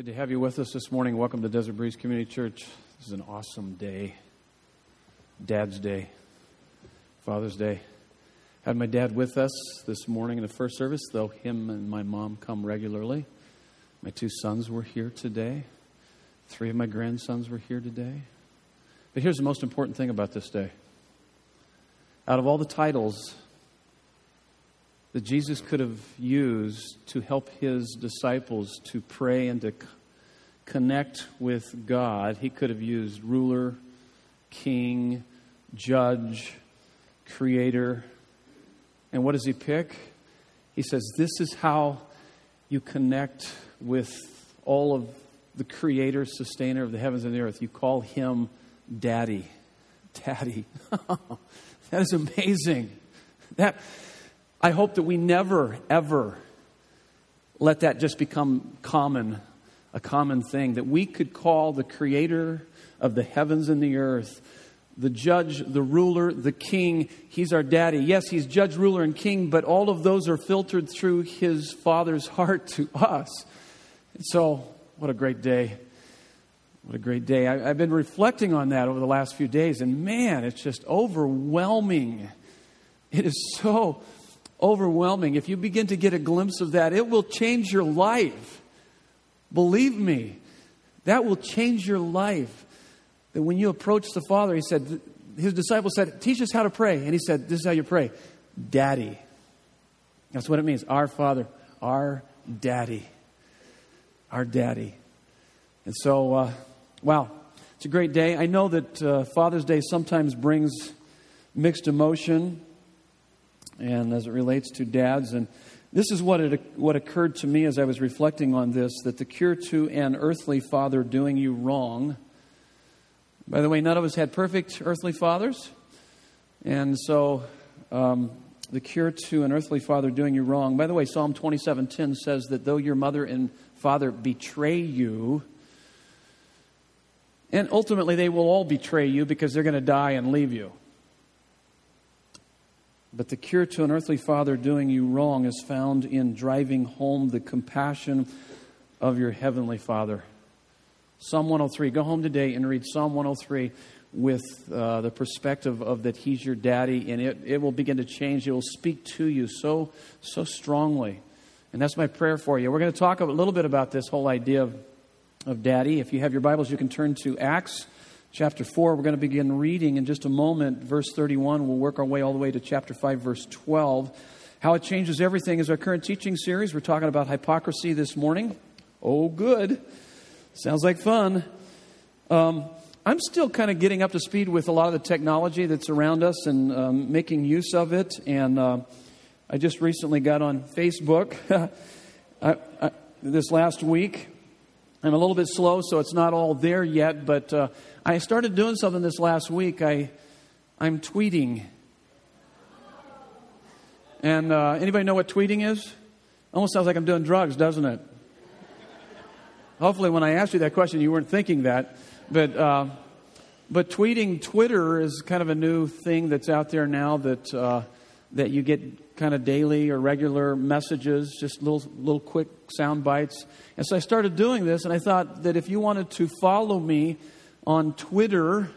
Good to have you with us this morning. Welcome to Desert Breeze Community Church. This is an awesome day. Dad's Day, Father's Day. Had my dad with us this morning in the first service, though him and my mom come regularly. My two sons were here today. Three of my grandsons were here today. But here's the most important thing about this day. Out of all the titles that Jesus could have used to help his disciples to pray and to connect with God, he could have used ruler, king, judge, creator. And what does he pick? He says, This is how you connect with all of the creator, sustainer of the heavens and the earth. You call him daddy. Daddy. that is amazing. That I hope that we never, ever let that just become common, a common thing, that we could call the creator of the heavens and the earth, the judge, the ruler, the king, he's our daddy. Yes, he's judge, ruler, and king, but all of those are filtered through his father's heart to us. And so, what a great day. What a great day. I, have been reflecting on that over the last few days, and man, it's just overwhelming. It is so overwhelming. If you begin to get a glimpse of that, it will change your life. Believe me, that will change your life. That when you approach the Father, he said, his disciples said, Teach us how to pray. And he said, This is how you pray Daddy. That's what it means. Our Father, our Daddy. Our Daddy. And so, uh, wow, it's a great day. I know that uh, Father's Day sometimes brings mixed emotion and as it relates to dads. And this is what, it, what occurred to me as I was reflecting on this that the cure to an earthly father doing you wrong. By the way, none of us had perfect earthly fathers. And so um, the cure to an earthly father doing you wrong. By the way, Psalm 27:10 says that though your mother and father betray you, and ultimately they will all betray you because they're going to die and leave you. But the cure to an earthly father doing you wrong is found in driving home the compassion of your heavenly father. Psalm 103. Go home today and read Psalm 103 with uh, the perspective of that he's your daddy, and it, it will begin to change. It will speak to you so, so strongly. And that's my prayer for you. We're going to talk a little bit about this whole idea of, of daddy. If you have your Bibles, you can turn to Acts chapter 4. We're going to begin reading in just a moment, verse 31. We'll work our way all the way to chapter 5, verse 12. How it changes everything is our current teaching series. We're talking about hypocrisy this morning. Oh, good. Sounds like fun. Um, I'm still kind of getting up to speed with a lot of the technology that's around us and um, making use of it. And uh, I just recently got on Facebook I, I, this last week. I'm a little bit slow, so it's not all there yet, but uh, I started doing something this last week. I, I'm tweeting. And uh, anybody know what tweeting is? Almost sounds like I'm doing drugs, doesn't it? Hopefully, when I asked you that question, you weren't thinking that. But, uh, but tweeting, Twitter is kind of a new thing that's out there now that, uh, that you get kind of daily or regular messages, just little, little quick sound bites. And so I started doing this, and I thought that if you wanted to follow me, on Twitter.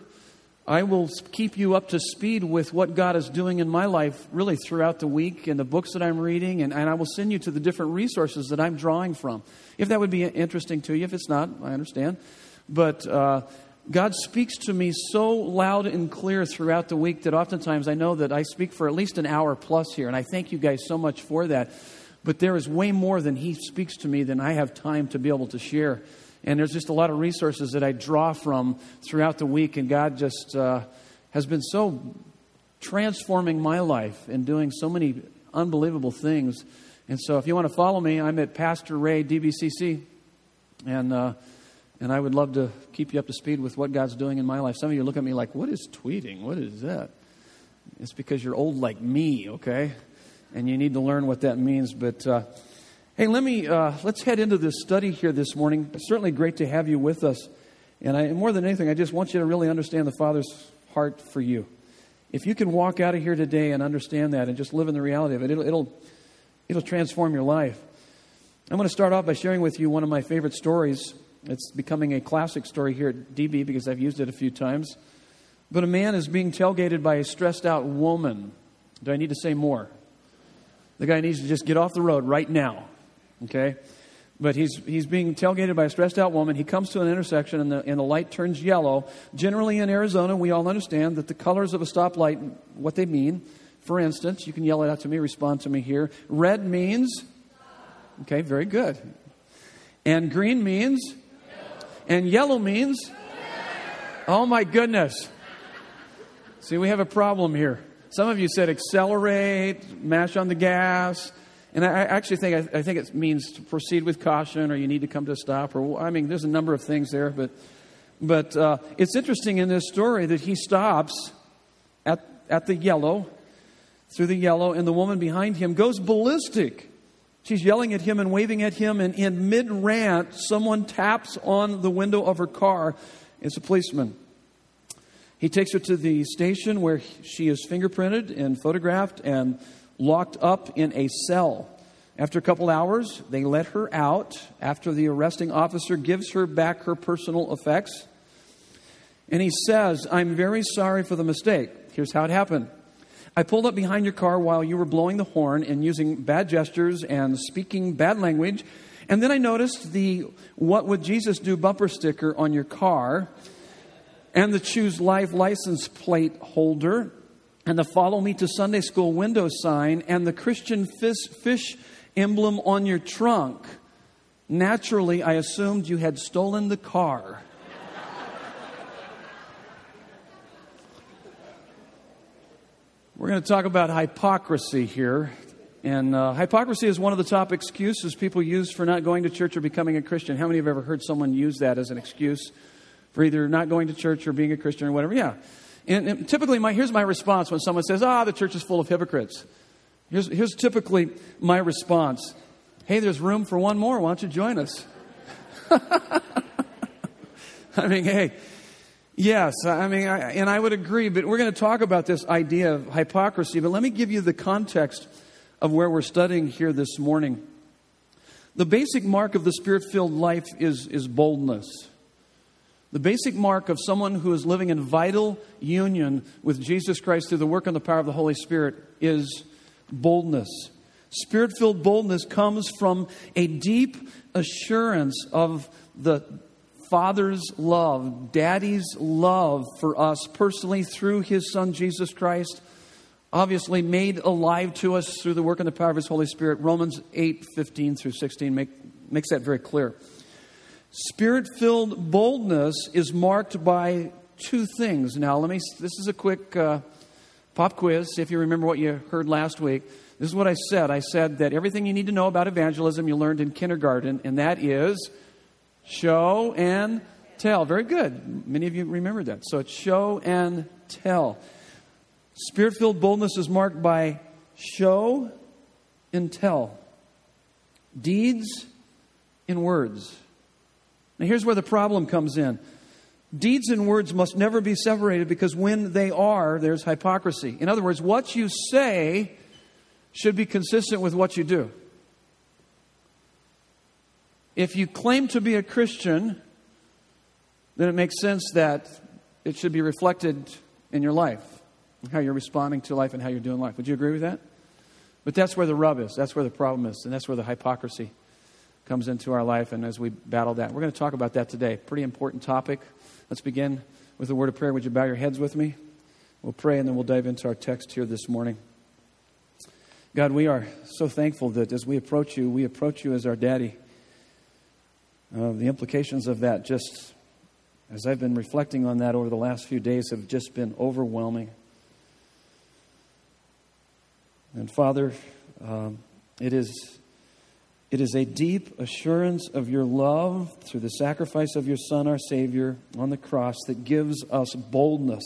I will keep you up to speed with what God is doing in my life really throughout the week and the books that I'm reading, and, and I will send you to the different resources that I'm drawing from. If that would be interesting to you, if it's not, I understand. But uh, God speaks to me so loud and clear throughout the week that oftentimes I know that I speak for at least an hour plus here, and I thank you guys so much for that. But there is way more than He speaks to me than I have time to be able to share. And there's just a lot of resources that I draw from throughout the week, and God just uh, has been so transforming my life and doing so many unbelievable things. And so, if you want to follow me, I'm at Pastor Ray DBCC, and uh, and I would love to keep you up to speed with what God's doing in my life. Some of you look at me like, "What is tweeting? What is that?" It's because you're old like me, okay, and you need to learn what that means. But uh, Hey, let me uh, let's head into this study here this morning. It's certainly great to have you with us, and I, more than anything, I just want you to really understand the Father's heart for you. If you can walk out of here today and understand that, and just live in the reality of it, it'll it'll, it'll transform your life. I'm going to start off by sharing with you one of my favorite stories. It's becoming a classic story here at DB because I've used it a few times. But a man is being tailgated by a stressed out woman. Do I need to say more? The guy needs to just get off the road right now. Okay? But he's, he's being tailgated by a stressed out woman. He comes to an intersection and the, and the light turns yellow. Generally in Arizona, we all understand that the colors of a stoplight, what they mean. For instance, you can yell it out to me, respond to me here. Red means Okay, very good. And green means? And yellow means? Oh my goodness. See, we have a problem here. Some of you said accelerate, mash on the gas. And I actually think I, think it means to proceed with caution, or you need to come to a stop, or I mean, there's a number of things there. But but uh, it's interesting in this story that he stops at at the yellow, through the yellow, and the woman behind him goes ballistic. She's yelling at him and waving at him, and in mid rant, someone taps on the window of her car. It's a policeman. He takes her to the station where she is fingerprinted and photographed and locked up in a cell. After a couple hours, they let her out after the arresting officer gives her back her personal effects. And he says, I'm very sorry for the mistake. Here's how it happened. I pulled up behind your car while you were blowing the horn and using bad gestures and speaking bad language. And then I noticed the What Would Jesus Do bumper sticker on your car, and the Choose Life license plate holder, and the Follow Me to Sunday School window sign, and the Christian fish, fish emblem on your trunk. Naturally, I assumed you had stolen the car. We're going to talk about hypocrisy here. And uh, hypocrisy is one of the top excuses people use for not going to church or becoming a Christian. How many have ever heard someone use that as an excuse for either not going to church or being a Christian or whatever? Yeah. And, and typically, my, here's my response when someone says, ah, the church is full of hypocrites. Here's, here's typically my response Hey, there's room for one more. Why don't you join us? I mean, hey, Yes, I mean, I, and I would agree, but we're going to talk about this idea of hypocrisy. But let me give you the context of where we're studying here this morning. The basic mark of the spirit filled life is, is boldness. The basic mark of someone who is living in vital union with Jesus Christ through the work and the power of the Holy Spirit is boldness. Spirit filled boldness comes from a deep assurance of the Father's love, Daddy's love for us personally through His Son Jesus Christ, obviously made alive to us through the work and the power of His Holy Spirit. Romans 8 15 through 16 make, makes that very clear. Spirit filled boldness is marked by two things. Now, let me, this is a quick uh, pop quiz. If you remember what you heard last week. This is what I said. I said that everything you need to know about evangelism you learned in kindergarten, and that is Show and tell. Very good. Many of you remember that. So it's show and tell. Spirit filled boldness is marked by show and tell. Deeds and words. Now, here's where the problem comes in. Deeds and words must never be separated because when they are, there's hypocrisy. In other words, what you say should be consistent with what you do if you claim to be a Christian, then it makes sense that it should be reflected in your life, how you're responding to life and how you're doing life. Would you agree with that? But that's where the rub is. That's where the problem is. And that's where the hypocrisy comes into our life. And as we battle that, we're going to talk about that today. Pretty important topic. Let's begin with a word of prayer. Would you bow your heads with me? We'll pray and then we'll dive into our text here this morning. God, we are so thankful that as we approach you, we approach you as our daddy. Uh, the implications of that, just as I've been reflecting on that over the last few days, have just been overwhelming. And Father, um, it is it is a deep assurance of your love through the sacrifice of your Son, our Savior, on the cross that gives us boldness.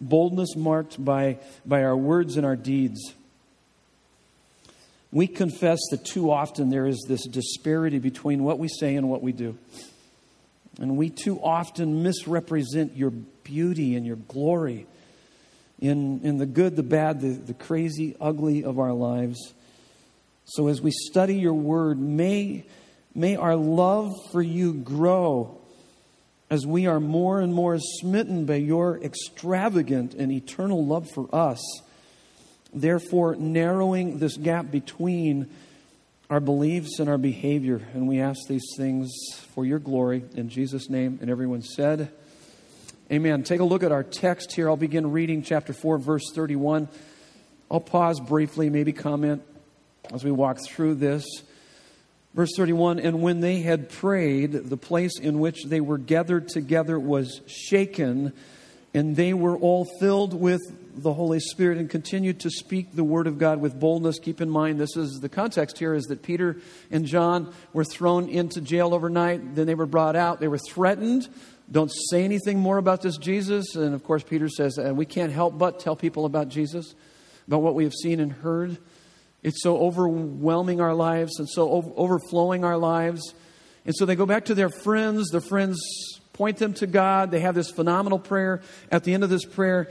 Boldness marked by, by our words and our deeds. We confess that too often there is this disparity between what we say and what we do. And we too often misrepresent your beauty and your glory in, in the good, the bad, the, the crazy, ugly of our lives. So as we study your word, may, may our love for you grow as we are more and more smitten by your extravagant and eternal love for us, therefore narrowing this gap between our beliefs and our behavior. And we ask these things for your glory in Jesus' name. And everyone said, Amen. Take a look at our text here. I'll begin reading chapter 4, verse 31. I'll pause briefly, maybe comment as we walk through this. Verse 31 And when they had prayed, the place in which they were gathered together was shaken, and they were all filled with the Holy Spirit and continued to speak the word of God with boldness. Keep in mind, this is the context here is that Peter and John were thrown into jail overnight. Then they were brought out. They were threatened. Don't say anything more about this Jesus. And of course, Peter says, uh, we can't help but tell people about Jesus, about what we have seen and heard. It's so overwhelming our lives and so overflowing our lives. And so they go back to their friends. Their friends point them to God. They have this phenomenal prayer. At the end of this prayer,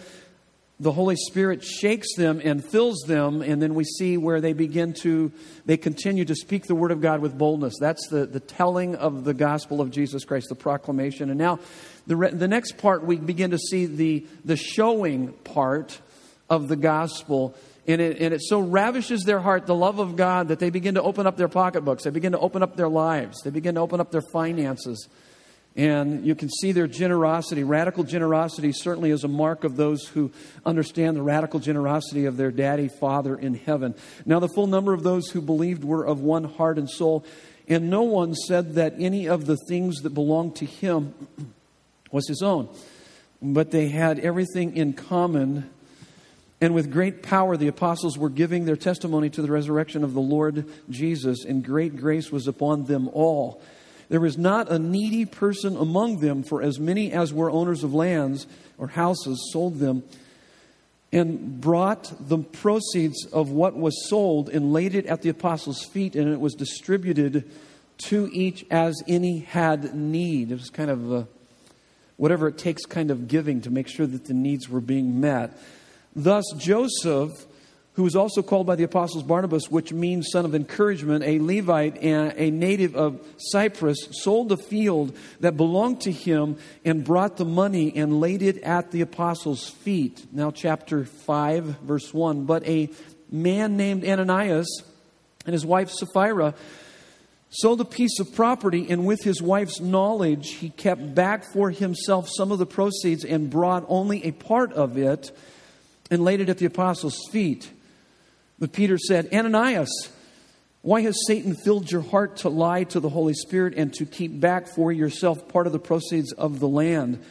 the Holy Spirit shakes them and fills them, and then we see where they begin to, they continue to speak the Word of God with boldness. That's the, the telling of the gospel of Jesus Christ, the proclamation. And now, the, the next part, we begin to see the, the showing part of the gospel and it, and it so ravishes their heart, the love of God, that they begin to open up their pocketbooks. They begin to open up their lives. They begin to open up their finances. And you can see their generosity. Radical generosity certainly is a mark of those who understand the radical generosity of their daddy, Father in heaven. Now, the full number of those who believed were of one heart and soul. And no one said that any of the things that belonged to him was his own. But they had everything in common and with great power, the apostles were giving their testimony to the resurrection of the Lord Jesus, and great grace was upon them all. There was not a needy person among them, for as many as were owners of lands or houses sold them and brought the proceeds of what was sold and laid it at the apostles' feet, and it was distributed to each as any had need. It was kind of a, whatever it takes kind of giving to make sure that the needs were being met. Thus, Joseph, who was also called by the apostles Barnabas, which means son of encouragement, a Levite and a native of Cyprus, sold the field that belonged to him and brought the money and laid it at the apostles' feet. Now, chapter 5, verse 1. But a man named Ananias and his wife Sapphira sold a piece of property, and with his wife's knowledge, he kept back for himself some of the proceeds and brought only a part of it and laid it at the apostles' feet. But Peter said, Ananias, why has Satan filled your heart to lie to the Holy Spirit and to keep back for yourself part of the proceeds of the land?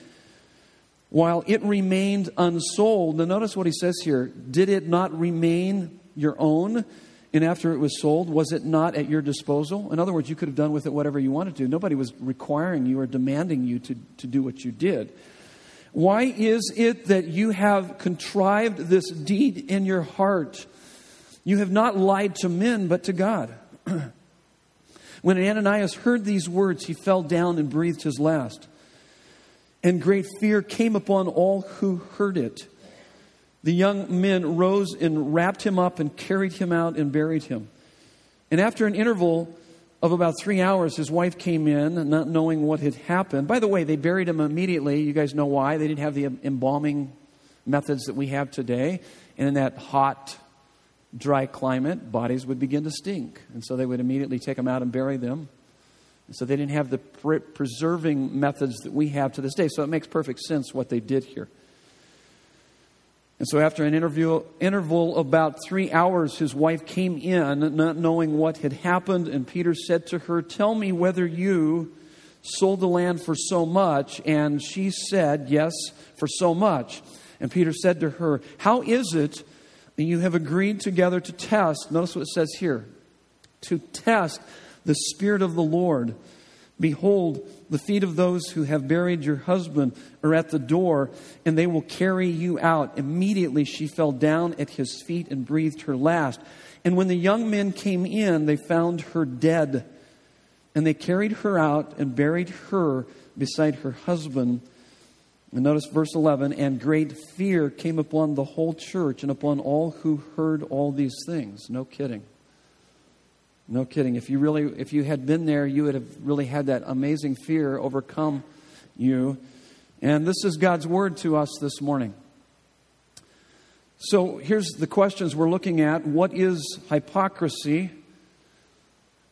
While it remained unsold, now notice what he says here. Did it not remain your own? And after it was sold, was it not at your disposal? In other words, you could have done with it whatever you wanted to. Nobody was requiring you or demanding you to, to do what you did. Why is it that you have contrived this deed in your heart? You have not lied to men, but to God. when Ananias heard these words, he fell down and breathed his last. And great fear came upon all who heard it. The young men rose and wrapped him up and carried him out and buried him. And after an interval, of about three hours, his wife came in, not knowing what had happened. By the way, they buried him immediately. You guys know why. They didn't have the embalming methods that we have today. And in that hot, dry climate, bodies would begin to stink. And so they would immediately take them out and bury them. And so they didn't have the preserving methods that we have to this day. So it makes perfect sense what they did here. And so, after an interview, interval of about three hours, his wife came in, not knowing what had happened. And Peter said to her, Tell me whether you sold the land for so much. And she said, Yes, for so much. And Peter said to her, How is it that you have agreed together to test? Notice what it says here to test the Spirit of the Lord. Behold, the feet of those who have buried your husband are at the door, and they will carry you out. Immediately she fell down at his feet and breathed her last. And when the young men came in, they found her dead. And they carried her out and buried her beside her husband. And notice verse 11 and great fear came upon the whole church and upon all who heard all these things. No kidding. No kidding. If you really, if you had been there, you would have really had that amazing fear overcome you. And this is God's word to us this morning. So here's the questions we're looking at. What is hypocrisy?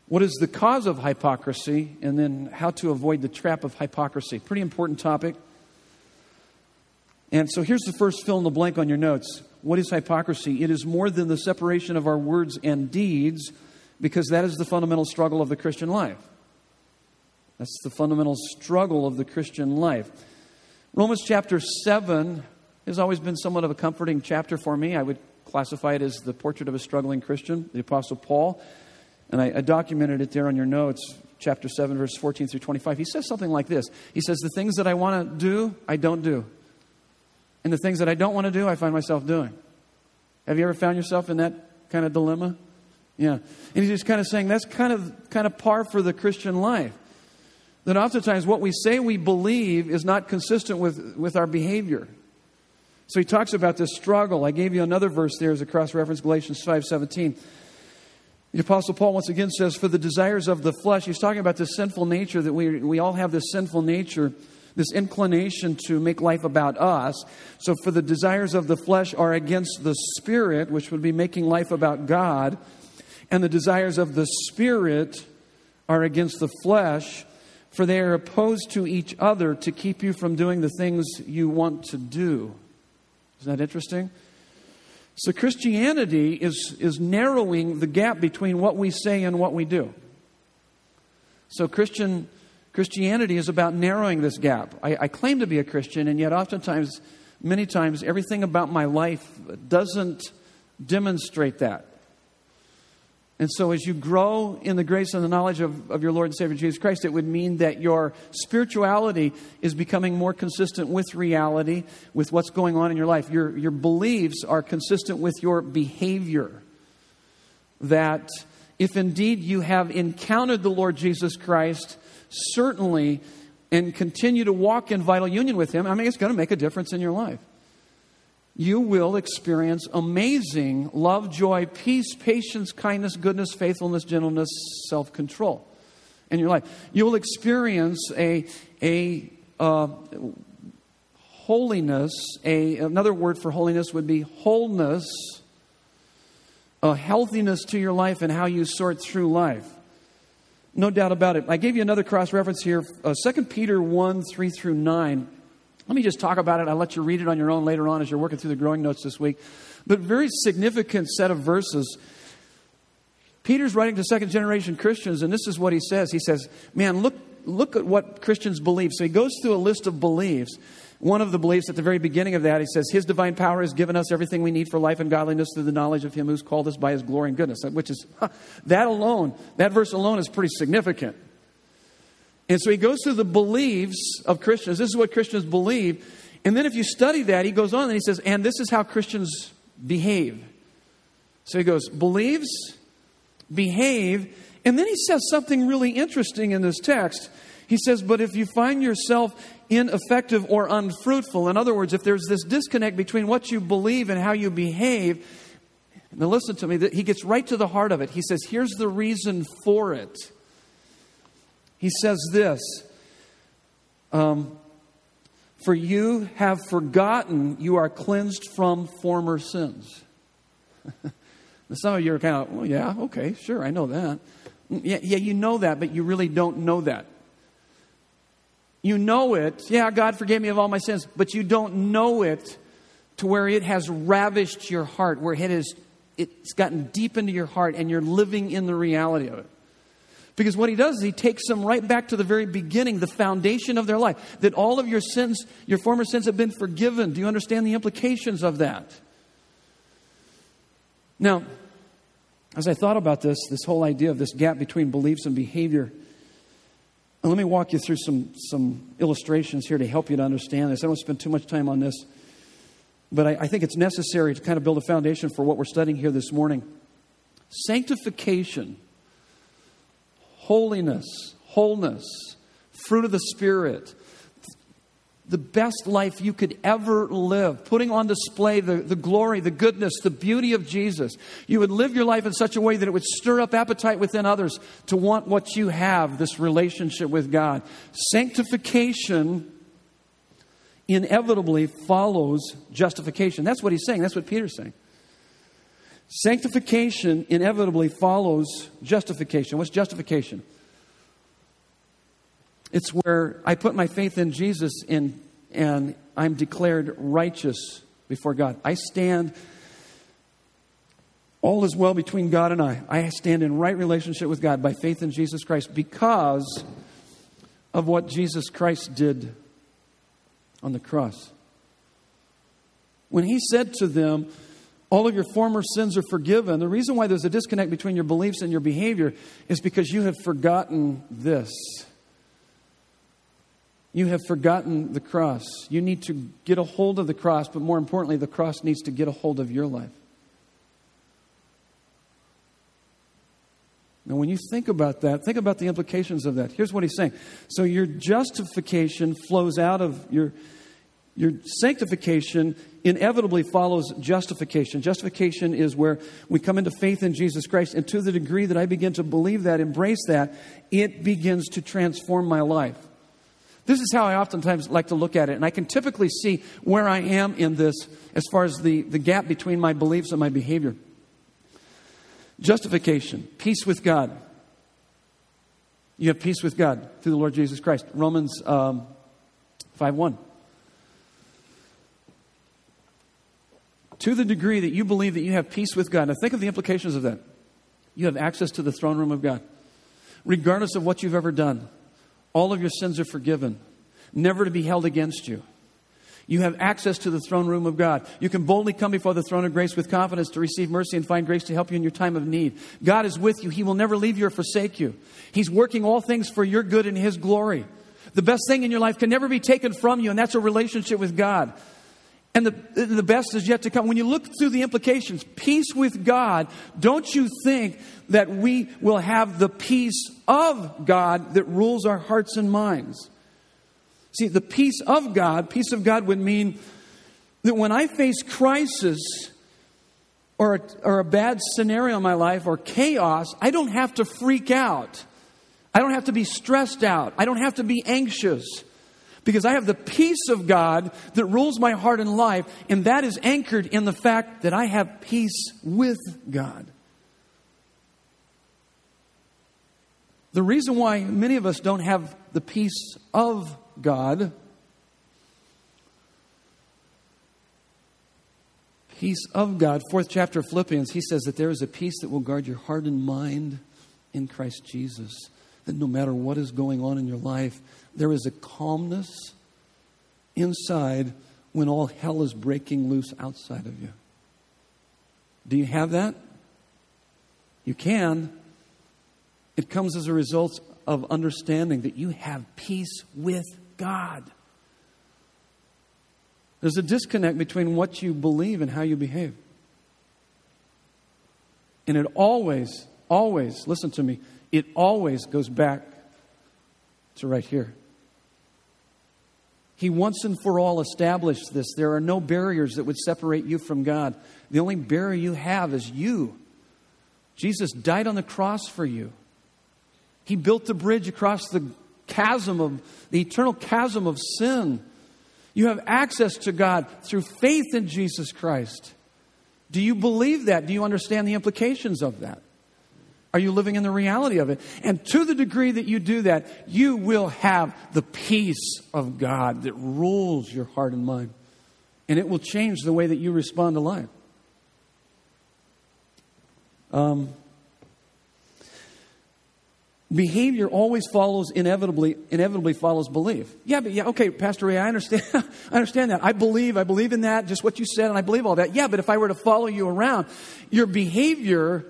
What is the cause of hypocrisy? And then how to avoid the trap of hypocrisy. Pretty important topic. And so here's the first fill in the blank on your notes. What is hypocrisy? It is more than the separation of our words and deeds, because that is the fundamental struggle of the Christian life. That's the fundamental struggle of the Christian life. Romans chapter 7 has always been somewhat of a comforting chapter for me. I would classify it as the portrait of a struggling Christian, the Apostle Paul. And I, I documented it there on your notes, chapter 7, verse 14 through 25. He says something like this He says, The things that I want to do, I don't do. And the things that I don't want to do, I find myself doing. Have you ever found yourself in that kind of dilemma? Yeah. And he's just kind of saying that's kind of kind of par for the Christian life. That oftentimes what we say we believe is not consistent with, with our behavior. So he talks about this struggle. I gave you another verse there as a cross reference, Galatians 5 17. The Apostle Paul once again says, For the desires of the flesh, he's talking about this sinful nature that we, we all have this sinful nature this inclination to make life about us. So, for the desires of the flesh are against the spirit, which would be making life about God, and the desires of the spirit are against the flesh, for they are opposed to each other to keep you from doing the things you want to do. Isn't that interesting? So, Christianity is, is narrowing the gap between what we say and what we do. So, Christian Christianity is about narrowing this gap. I, I, claim to be a Christian, and yet oftentimes, many times, everything about my life doesn't demonstrate that. And so, as you grow in the grace and the knowledge of, of your Lord and Savior Jesus Christ, it would mean that your spirituality is becoming more consistent with reality, with what's going on in your life. Your, your beliefs are consistent with your behavior. That if indeed you have encountered the Lord Jesus Christ, certainly and continue to walk in vital union with Him, I mean, it's going to make a difference in your life. You will experience amazing love, joy, peace, patience, kindness, goodness, faithfulness, gentleness, self control in your life. You will experience a, a uh, holiness, a, another word for holiness would be wholeness, a healthiness to your life and how you sort through life. No doubt about it. I gave you another cross reference here, uh, 2 Peter 1 3 through 9. Let me just talk about it. I'll let you read it on your own later on as you're working through the growing notes this week. But very significant set of verses. Peter's writing to second generation Christians, and this is what he says. He says, Man, look, look at what Christians believe. So he goes through a list of beliefs. One of the beliefs at the very beginning of that, he says, His divine power has given us everything we need for life and godliness through the knowledge of Him who's called us by His glory and goodness. Which is, that alone, that verse alone is pretty significant. And so he goes through the beliefs of Christians. This is what Christians believe. And then if you study that, he goes on and he says, And this is how Christians behave. So he goes, believes, behave, and then he says something really interesting in this text. He says, But if you find yourself ineffective or unfruitful. In other words, if there's this disconnect between what you believe and how you behave, now listen to me, he gets right to the heart of it. He says, Here's the reason for it. He says this um, For you have forgotten you are cleansed from former sins. Some of you are kind of, well, yeah, okay, sure, I know that. Yeah, yeah, you know that, but you really don't know that. You know it. Yeah, God forgave me of all my sins, but you don't know it to where it has ravished your heart, where it has it's gotten deep into your heart and you're living in the reality of it. Because what he does is he takes them right back to the very beginning, the foundation of their life, that all of your sins, your former sins have been forgiven. Do you understand the implications of that? Now, as I thought about this, this whole idea of this gap between beliefs and behavior, let me walk you through some, some illustrations here to help you to understand this. I don't spend too much time on this, but I, I think it's necessary to kind of build a foundation for what we're studying here this morning. Sanctification, holiness, wholeness, fruit of the Spirit, the best life you could ever live, putting on display the, the glory, the goodness, the beauty of Jesus. You would live your life in such a way that it would stir up appetite within others to want what you have, this relationship with God. Sanctification inevitably follows justification. That's what he's saying. That's what Peter's saying. Sanctification inevitably follows justification. What's justification? It's where I put my faith in Jesus and, and I'm declared righteous before God. I stand, all is well between God and I. I stand in right relationship with God by faith in Jesus Christ because of what Jesus Christ did on the cross. When he said to them, all of your former sins are forgiven. The reason why there's a disconnect between your beliefs and your behavior is because you have forgotten this. You have forgotten the cross. You need to get a hold of the cross, but more importantly, the cross needs to get a hold of your life. Now, when you think about that, think about the implications of that. Here's what he's saying. So, your justification flows out of your, your sanctification, inevitably follows justification. Justification is where we come into faith in Jesus Christ, and to the degree that I begin to believe that, embrace that, it begins to transform my life. This is how I oftentimes like to look at it. And I can typically see where I am in this as far as the, the gap between my beliefs and my behavior. Justification, peace with God. You have peace with God through the Lord Jesus Christ. Romans um, 5 1. To the degree that you believe that you have peace with God, now think of the implications of that. You have access to the throne room of God, regardless of what you've ever done. All of your sins are forgiven, never to be held against you. You have access to the throne room of God. You can boldly come before the throne of grace with confidence to receive mercy and find grace to help you in your time of need. God is with you. He will never leave you or forsake you. He's working all things for your good and His glory. The best thing in your life can never be taken from you, and that's a relationship with God. And the, the best is yet to come. When you look through the implications, peace with God, don't you think that we will have the peace of God that rules our hearts and minds? See, the peace of God, peace of God would mean that when I face crisis or a, or a bad scenario in my life or chaos, I don't have to freak out. I don't have to be stressed out. I don't have to be anxious because I have the peace of God that rules my heart and life, and that is anchored in the fact that I have peace with God. The reason why many of us don't have the peace of God, peace of God, fourth chapter of Philippians, he says that there is a peace that will guard your heart and mind in Christ Jesus. That no matter what is going on in your life, there is a calmness inside when all hell is breaking loose outside of you. Do you have that? You can. It comes as a result of understanding that you have peace with God. There's a disconnect between what you believe and how you behave. And it always, always, listen to me, it always goes back to right here. He once and for all established this. There are no barriers that would separate you from God. The only barrier you have is you. Jesus died on the cross for you. He built the bridge across the chasm of the eternal chasm of sin. You have access to God through faith in Jesus Christ. Do you believe that? Do you understand the implications of that? Are you living in the reality of it? And to the degree that you do that, you will have the peace of God that rules your heart and mind. And it will change the way that you respond to life. Um, behavior always follows inevitably inevitably follows belief yeah but yeah okay pastor ray i understand i understand that i believe i believe in that just what you said and i believe all that yeah but if i were to follow you around your behavior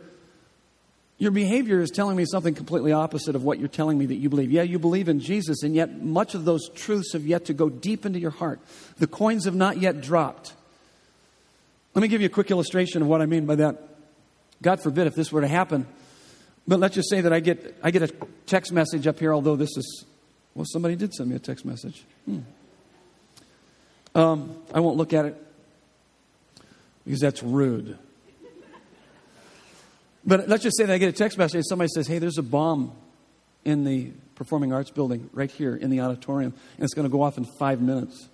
your behavior is telling me something completely opposite of what you're telling me that you believe. Yeah, you believe in Jesus, and yet much of those truths have yet to go deep into your heart. The coins have not yet dropped. Let me give you a quick illustration of what I mean by that. God forbid if this were to happen, but let's just say that I get, I get a text message up here, although this is, well, somebody did send me a text message. Hmm. Um, I won't look at it because that's rude. But let's just say that I get a text message. And somebody says, "Hey, there's a bomb in the performing arts building right here in the auditorium, and it's going to go off in five minutes."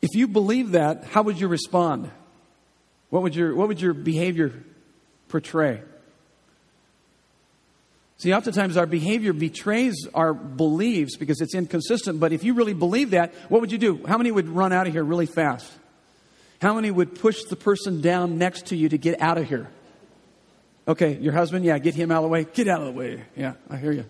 If you believe that, how would you respond? What would your, what would your behavior portray? See, oftentimes our behavior betrays our beliefs because it's inconsistent, but if you really believe that, what would you do? How many would run out of here really fast? How many would push the person down next to you to get out of here? Okay, your husband, yeah, get him out of the way. Get out of the way. Yeah, I hear you.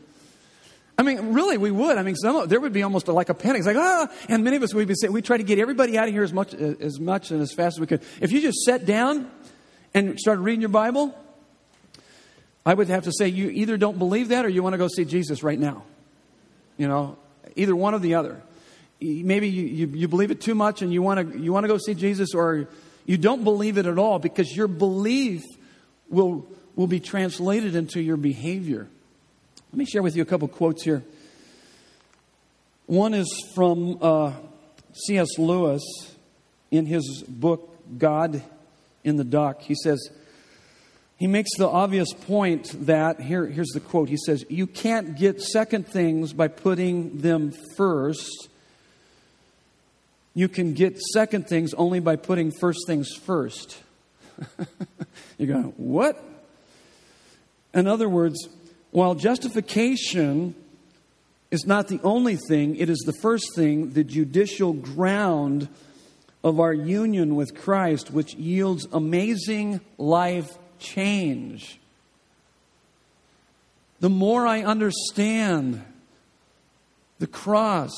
I mean, really, we would. I mean, some, there would be almost like a panic. It's like, ah, and many of us, we'd be saying, we try to get everybody out of here as much, as much and as fast as we could. If you just sat down and started reading your Bible, I would have to say you either don't believe that or you want to go see Jesus right now. You know, either one or the other. Maybe you, you, you believe it too much and you want to you want to go see Jesus, or you don't believe it at all because your belief will will be translated into your behavior. Let me share with you a couple quotes here. One is from uh, C.S. Lewis in his book God in the Dock. He says, he makes the obvious point that, here, here's the quote. He says, You can't get second things by putting them first. You can get second things only by putting first things first. You're going, What? In other words, while justification is not the only thing, it is the first thing, the judicial ground of our union with Christ, which yields amazing life change. The more I understand the cross,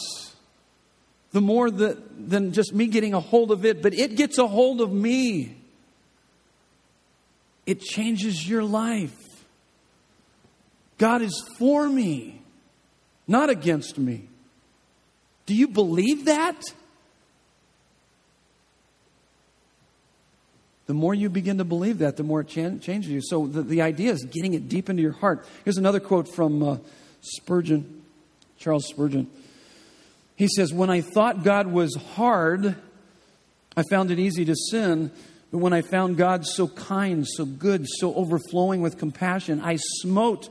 the more that, than just me getting a hold of it, but it gets a hold of me. It changes your life. God is for me, not against me. Do you believe that? The more you begin to believe that, the more it changes you. So the, the idea is getting it deep into your heart. Here's another quote from uh, Spurgeon, Charles Spurgeon. He says, When I thought God was hard, I found it easy to sin. But when I found God so kind, so good, so overflowing with compassion, I smote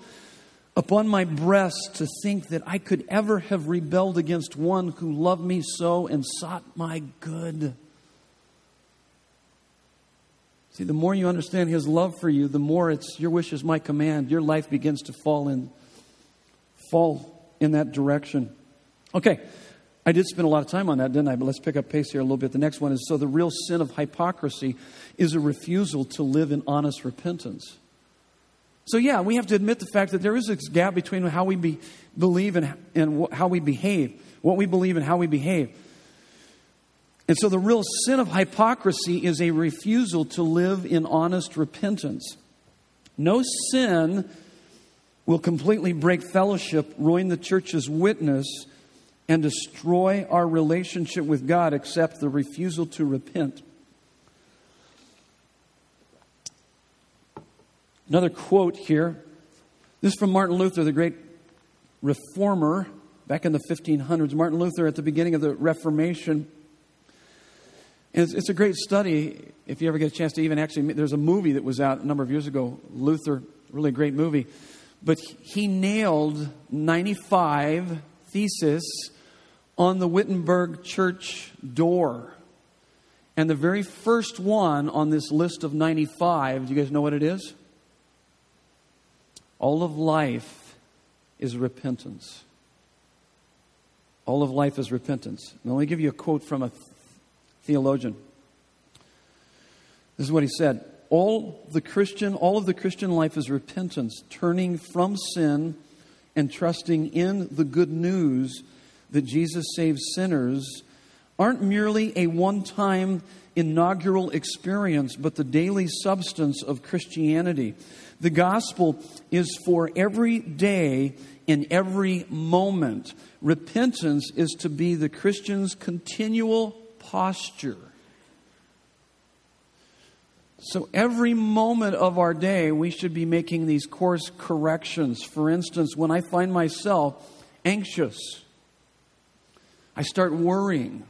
upon my breast to think that I could ever have rebelled against one who loved me so and sought my good. See, the more you understand His love for you, the more it's your wish is my command. Your life begins to fall in, fall in that direction. Okay, I did spend a lot of time on that, didn't I? But let's pick up pace here a little bit. The next one is so the real sin of hypocrisy is a refusal to live in honest repentance. So, yeah, we have to admit the fact that there is this gap between how we be, believe and, and how we behave, what we believe and how we behave. And so the real sin of hypocrisy is a refusal to live in honest repentance. No sin will completely break fellowship, ruin the church's witness, and destroy our relationship with God except the refusal to repent. Another quote here. This is from Martin Luther, the great reformer back in the 1500s. Martin Luther, at the beginning of the Reformation, it's, it's, a great study if you ever get a chance to even actually. There's a movie that was out a number of years ago, Luther, really great movie. But he nailed 95 theses on the Wittenberg church door. And the very first one on this list of 95, do you guys know what it is? All of life is repentance. All of life is repentance. Let me give you a quote from a theologian. This is what he said. All the Christian, all of the Christian life is repentance, turning from sin and trusting in the good news that Jesus saves sinners aren't merely a one time inaugural experience, but the daily substance of Christianity. The gospel is for every day in every moment. Repentance is to be the Christian's continual posture. So, every moment of our day, we should be making these course corrections. For instance, when I find myself anxious, I start worrying,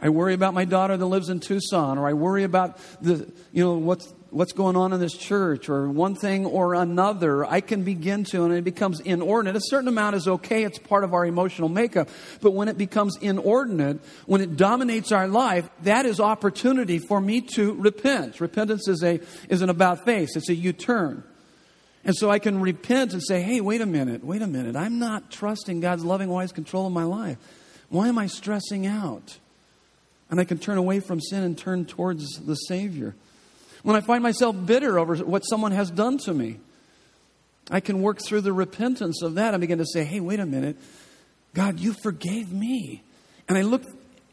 I worry about my daughter that lives in Tucson, or I worry about the, you know, what's, what's going on in this church, or one thing or another, I can begin to, and it becomes inordinate. A certain amount is okay, it's part of our emotional makeup. But when it becomes inordinate, when it dominates our life, that is opportunity for me to repent. Repentance is, a, is an about face, it's a U turn. And so I can repent and say, hey, wait a minute, wait a minute. I'm not trusting God's loving, wise control of my life. Why am I stressing out? And I can turn away from sin and turn towards the Savior. When I find myself bitter over what someone has done to me, I can work through the repentance of that and begin to say, hey, wait a minute. God, you forgave me. And I look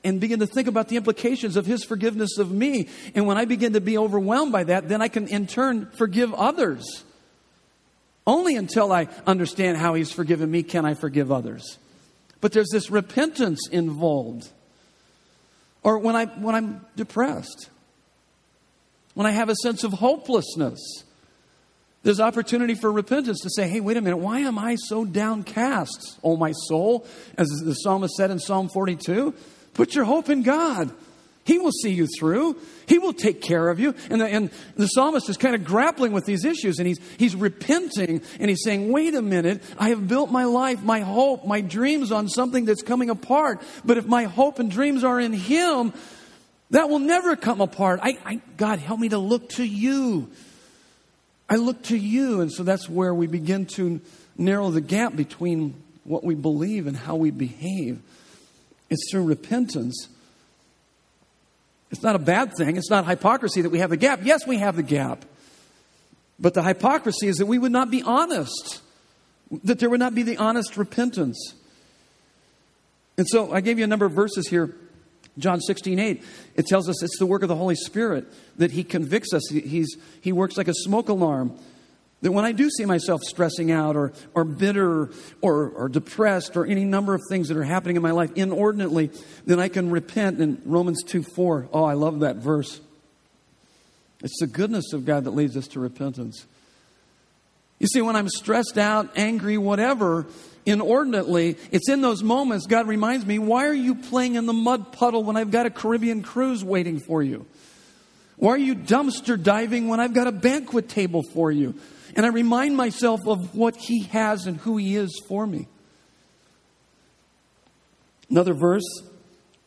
and begin to think about the implications of His forgiveness of me. And when I begin to be overwhelmed by that, then I can in turn forgive others. Only until I understand how He's forgiven me can I forgive others. But there's this repentance involved. Or when, I, when I'm depressed, when I have a sense of hopelessness, there's opportunity for repentance to say, hey, wait a minute, why am I so downcast, oh my soul? As the psalmist said in Psalm 42, put your hope in God. He will see you through. He will take care of you. And the, and the psalmist is kind of grappling with these issues and he's, he's repenting and he's saying, wait a minute, I have built my life, my hope, my dreams on something that's coming apart. But if my hope and dreams are in Him, that will never come apart. I, I, God, help me to look to you. I look to you. And so that's where we begin to narrow the gap between what we believe and how we behave. It's through repentance it's not a bad thing. It's not hypocrisy that we have the gap. Yes, we have the gap. But the hypocrisy is that we would not be honest, that there would not be the honest repentance. And so I gave you a number of verses here. John 16, 8, it tells us it's the work of the Holy Spirit that He convicts us. He's, he works like a smoke alarm that when I do see myself stressing out or, or bitter or, or depressed or any number of things that are happening in my life inordinately, then I can repent in Romans 2 4. Oh, I love that verse. It's the goodness of God that leads us to repentance. You see, when I'm stressed out, angry, whatever, inordinately, it's in those moments God reminds me, why are you playing in the mud puddle when I've got a Caribbean cruise waiting for you? Why are you dumpster diving when I've got a banquet table for you? And I remind myself of what He has and who He is for me. Another verse,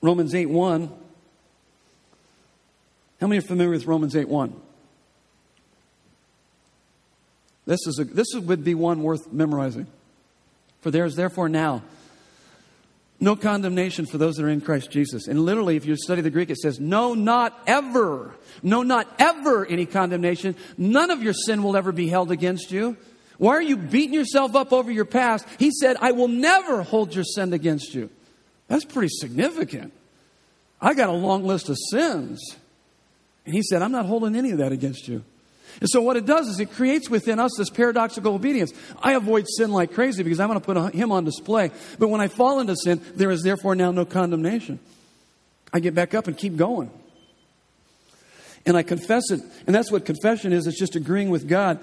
Romans 8 1. How many are familiar with Romans 8 1? This, is a, this would be one worth memorizing. For there is therefore now no condemnation for those that are in Christ Jesus. And literally, if you study the Greek, it says, No, not ever. No, not ever any condemnation. None of your sin will ever be held against you. Why are you beating yourself up over your past? He said, I will never hold your sin against you. That's pretty significant. I got a long list of sins. And he said, I'm not holding any of that against you. And so what it does is it creates within us this paradoxical obedience. I avoid sin like crazy because I want to put him on display. But when I fall into sin, there is therefore now no condemnation. I get back up and keep going. And I confess it. And that's what confession is. It's just agreeing with God.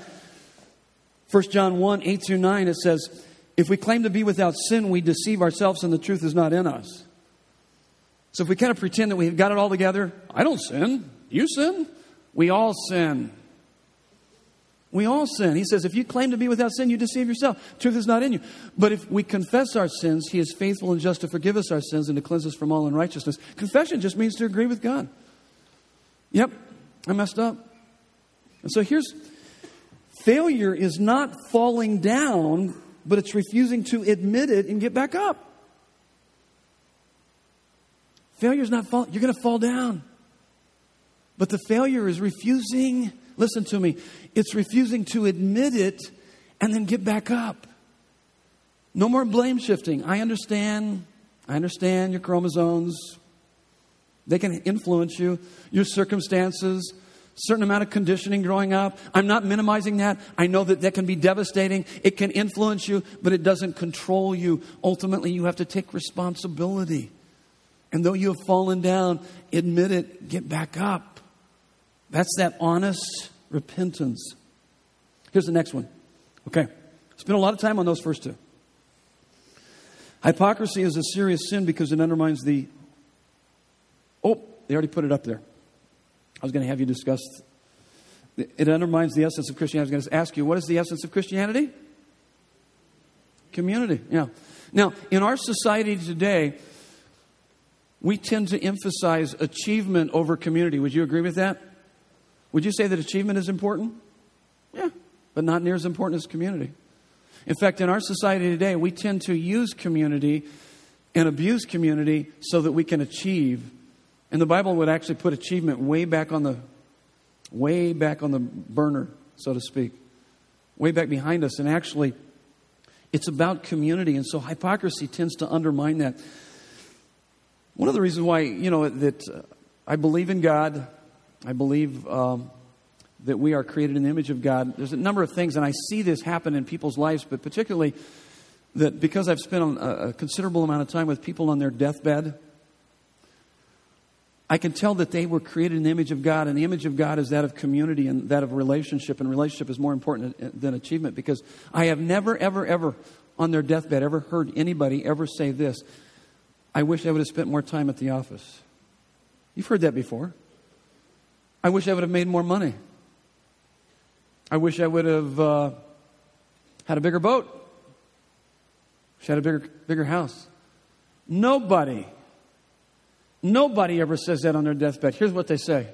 1 John 1, 8 through 9, it says, If we claim to be without sin, we deceive ourselves and the truth is not in us. So if we kind of pretend that we've got it all together, I don't sin. You sin. We all sin. We all sin. He says, if you claim to be without sin, you deceive yourself. Truth is not in you. But if we confess our sins, He is faithful and just to forgive us our sins and to cleanse us from all unrighteousness. Confession just means to agree with God. Yep, I messed up. And so here's failure is not falling down, but it's refusing to admit it and get back up. Failure is not fall. You're going to fall down. But the failure is refusing Listen to me. It's refusing to admit it and then get back up. No more blame shifting. I understand. I understand your chromosomes. They can influence you, your circumstances, certain amount of conditioning growing up. I'm not minimizing that. I know that that can be devastating. It can influence you, but it doesn't control you. Ultimately, you have to take responsibility. And though you have fallen down, admit it, get back up. That's that honest repentance. Here's the next one. Okay. Spend a lot of time on those first two. Hypocrisy is a serious sin because it undermines the Oh, they already put it up there. I was going to have you discuss. It undermines the essence of Christianity. I was going to ask you, what is the essence of Christianity? Community, yeah. Now, in our society today, we tend to emphasize achievement over community. Would you agree with that? Would you say that achievement is important? Yeah, but not near as important as community. In fact, in our society today, we tend to use community and abuse community so that we can achieve. And the Bible would actually put achievement way back on the way back on the burner, so to speak. Way back behind us and actually it's about community and so hypocrisy tends to undermine that. One of the reasons why, you know, that uh, I believe in God, I believe um, that we are created in the image of God. There's a number of things, and I see this happen in people's lives, but particularly that because I've spent a, a considerable amount of time with people on their deathbed, I can tell that they were created in the image of God, and the image of God is that of community and that of relationship, and relationship is more important than achievement because I have never, ever, ever on their deathbed ever heard anybody ever say this I wish I would have spent more time at the office. You've heard that before. I wish I would have made more money. I wish I would have uh, had a bigger boat. Wish I had a bigger, bigger house. Nobody, nobody ever says that on their deathbed. Here's what they say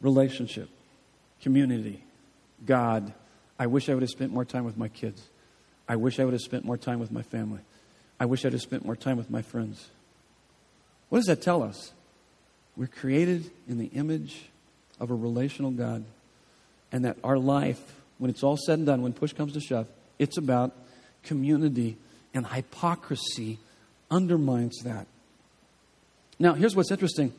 relationship, community, God. I wish I would have spent more time with my kids. I wish I would have spent more time with my family. I wish I'd have spent more time with my friends. What does that tell us? We're created in the image of a relational God and that our life, when it's all said and done, when push comes to shove, it's about community, and hypocrisy undermines that. Now, here's what's interesting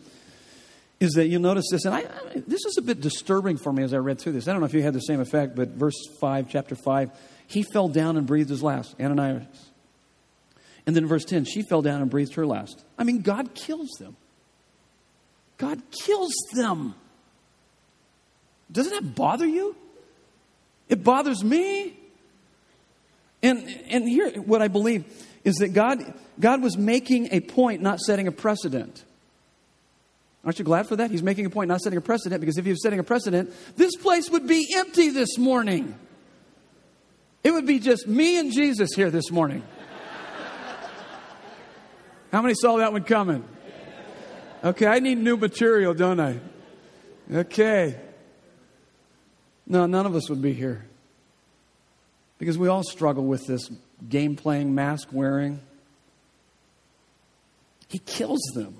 is that you'll notice this, and I, I, this is a bit disturbing for me as I read through this. I don't know if you had the same effect, but verse 5, chapter 5, he fell down and breathed his last, Ananias. And then verse 10, she fell down and breathed her last. I mean, God kills them. God kills them. Doesn't that bother you? It bothers me. And, and here, what I believe is that God, God was making a point, not setting a precedent. Aren't you glad for that? He's making a point, not setting a precedent, because if he was setting a precedent, this place would be empty this morning. It would be just me and Jesus here this morning. How many saw that one coming? Okay, I need new material, don't I? Okay. No, none of us would be here. Because we all struggle with this game playing, mask wearing. He kills them.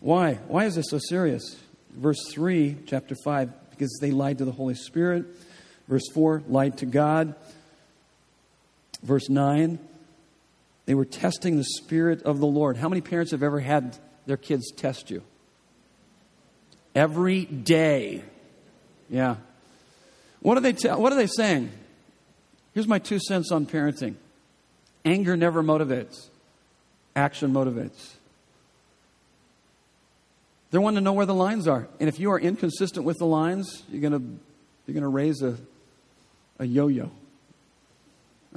Why? Why is this so serious? Verse 3, chapter 5, because they lied to the Holy Spirit. Verse 4, lied to God. Verse 9, they were testing the Spirit of the Lord. How many parents have ever had their kids test you? Every day. Yeah. What are they, te- what are they saying? Here's my two cents on parenting anger never motivates, action motivates. They're wanting to know where the lines are. And if you are inconsistent with the lines, you're going to, you're going to raise a, a yo yo.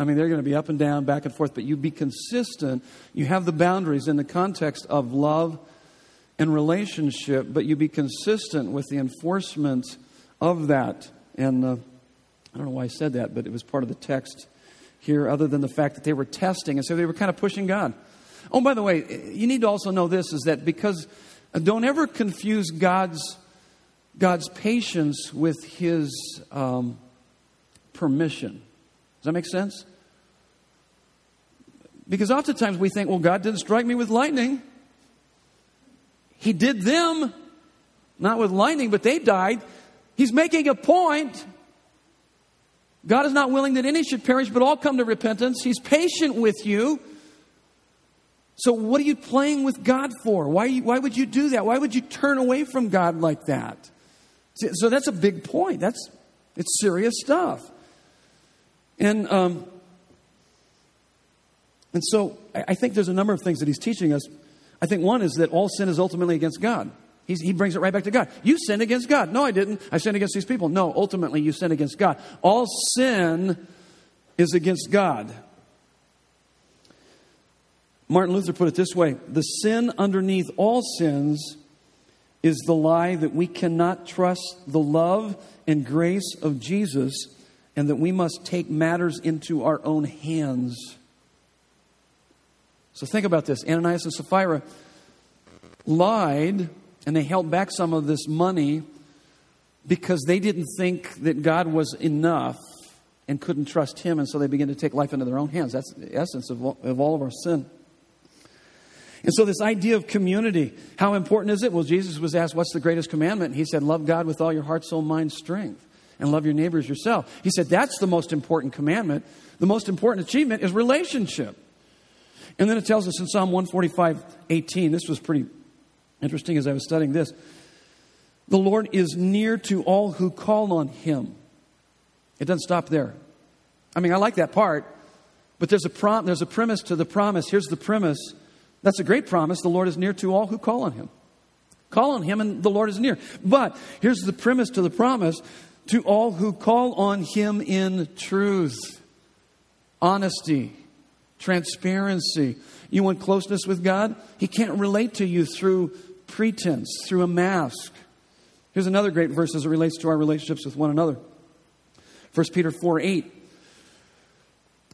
I mean, they're going to be up and down, back and forth, but you be consistent. You have the boundaries in the context of love and relationship, but you be consistent with the enforcement of that. And uh, I don't know why I said that, but it was part of the text here, other than the fact that they were testing, and so they were kind of pushing God. Oh, by the way, you need to also know this is that because uh, don't ever confuse God's God's patience with His um, permission. Does that make sense? Because oftentimes we think, well, God didn't strike me with lightning. He did them, not with lightning, but they died. He's making a point. God is not willing that any should perish, but all come to repentance. He's patient with you. So, what are you playing with God for? Why, why would you do that? Why would you turn away from God like that? So, that's a big point. That's it's serious stuff. And um, and so, I think there's a number of things that he's teaching us I think one is that all sin is ultimately against God. He's, he brings it right back to God. You sinned against God. No, I didn't. I sinned against these people. No, ultimately, you sinned against God. All sin is against God. Martin Luther put it this way The sin underneath all sins is the lie that we cannot trust the love and grace of Jesus and that we must take matters into our own hands. So think about this Ananias and Sapphira lied and they held back some of this money because they didn't think that God was enough and couldn't trust Him, and so they began to take life into their own hands. That's the essence of all of, all of our sin. And so, this idea of community, how important is it? Well, Jesus was asked, What's the greatest commandment? He said, Love God with all your heart, soul, mind, strength, and love your neighbors yourself. He said, That's the most important commandment. The most important achievement is relationship. And then it tells us in Psalm 145 18, this was pretty interesting as I was studying this. The Lord is near to all who call on him. It doesn't stop there. I mean, I like that part, but there's a, prom- there's a premise to the promise. Here's the premise that's a great promise. The Lord is near to all who call on him. Call on him, and the Lord is near. But here's the premise to the promise to all who call on him in truth, honesty, transparency. You want closeness with God? He can't relate to you through pretense, through a mask. Here's another great verse as it relates to our relationships with one another 1 Peter 4 8.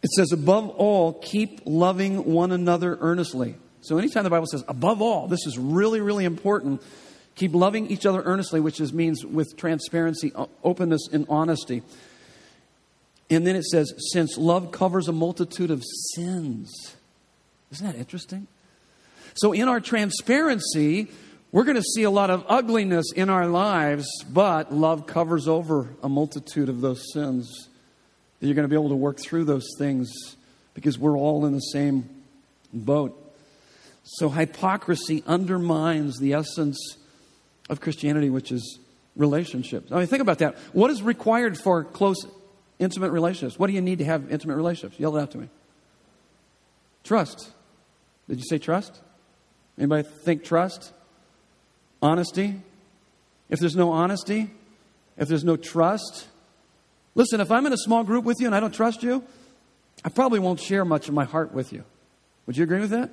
It says, above all, keep loving one another earnestly. So, anytime the Bible says, above all, this is really, really important. Keep loving each other earnestly, which is, means with transparency, openness, and honesty. And then it says, since love covers a multitude of sins. Isn't that interesting? So, in our transparency, we're going to see a lot of ugliness in our lives, but love covers over a multitude of those sins. You're going to be able to work through those things because we're all in the same boat. So, hypocrisy undermines the essence of Christianity, which is relationships. I mean, think about that. What is required for close, intimate relationships? What do you need to have intimate relationships? Yell it out to me. Trust. Did you say trust? Anybody think trust? Honesty? If there's no honesty, if there's no trust, listen, if I'm in a small group with you and I don't trust you, I probably won't share much of my heart with you. Would you agree with that?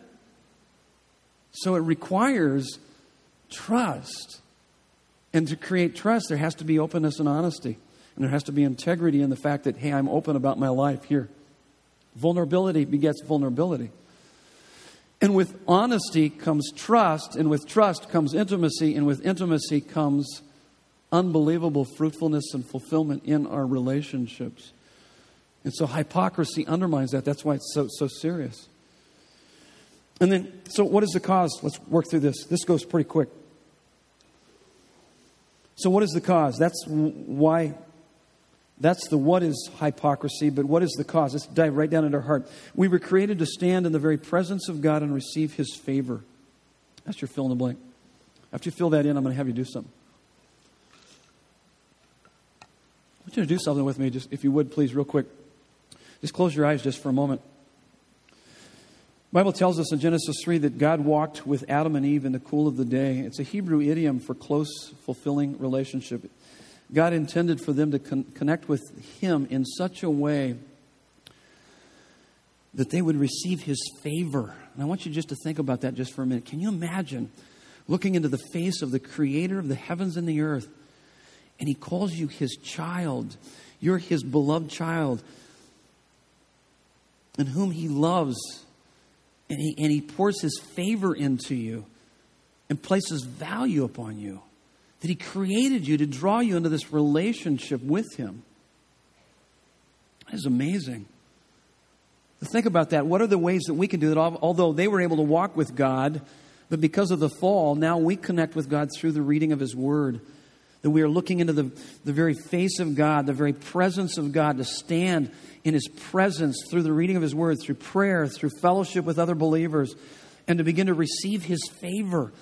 So it requires trust. And to create trust, there has to be openness and honesty. And there has to be integrity in the fact that, hey, I'm open about my life here. Vulnerability begets vulnerability. And with honesty comes trust, and with trust comes intimacy, and with intimacy comes unbelievable fruitfulness and fulfillment in our relationships. And so hypocrisy undermines that. That's why it's so, so serious. And then, so what is the cause? Let's work through this. This goes pretty quick. So, what is the cause? That's why that's the what is hypocrisy, but what is the cause? Let's dive right down into our heart. We were created to stand in the very presence of God and receive His favor. That's your fill in the blank. After you fill that in, I'm going to have you do something. I want you to do something with me, just if you would, please, real quick. Just close your eyes just for a moment. The Bible tells us in Genesis 3 that God walked with Adam and Eve in the cool of the day. It's a Hebrew idiom for close, fulfilling relationship. God intended for them to con- connect with Him in such a way that they would receive His favor. And I want you just to think about that just for a minute. Can you imagine looking into the face of the Creator of the heavens and the earth, and He calls you His child? You're His beloved child, in whom He loves, and He, and he pours His favor into you and places value upon you that He created you to draw you into this relationship with Him. That is amazing. To think about that, what are the ways that we can do that? Although they were able to walk with God, but because of the fall, now we connect with God through the reading of His Word. That we are looking into the, the very face of God, the very presence of God, to stand in His presence through the reading of His Word, through prayer, through fellowship with other believers, and to begin to receive His favor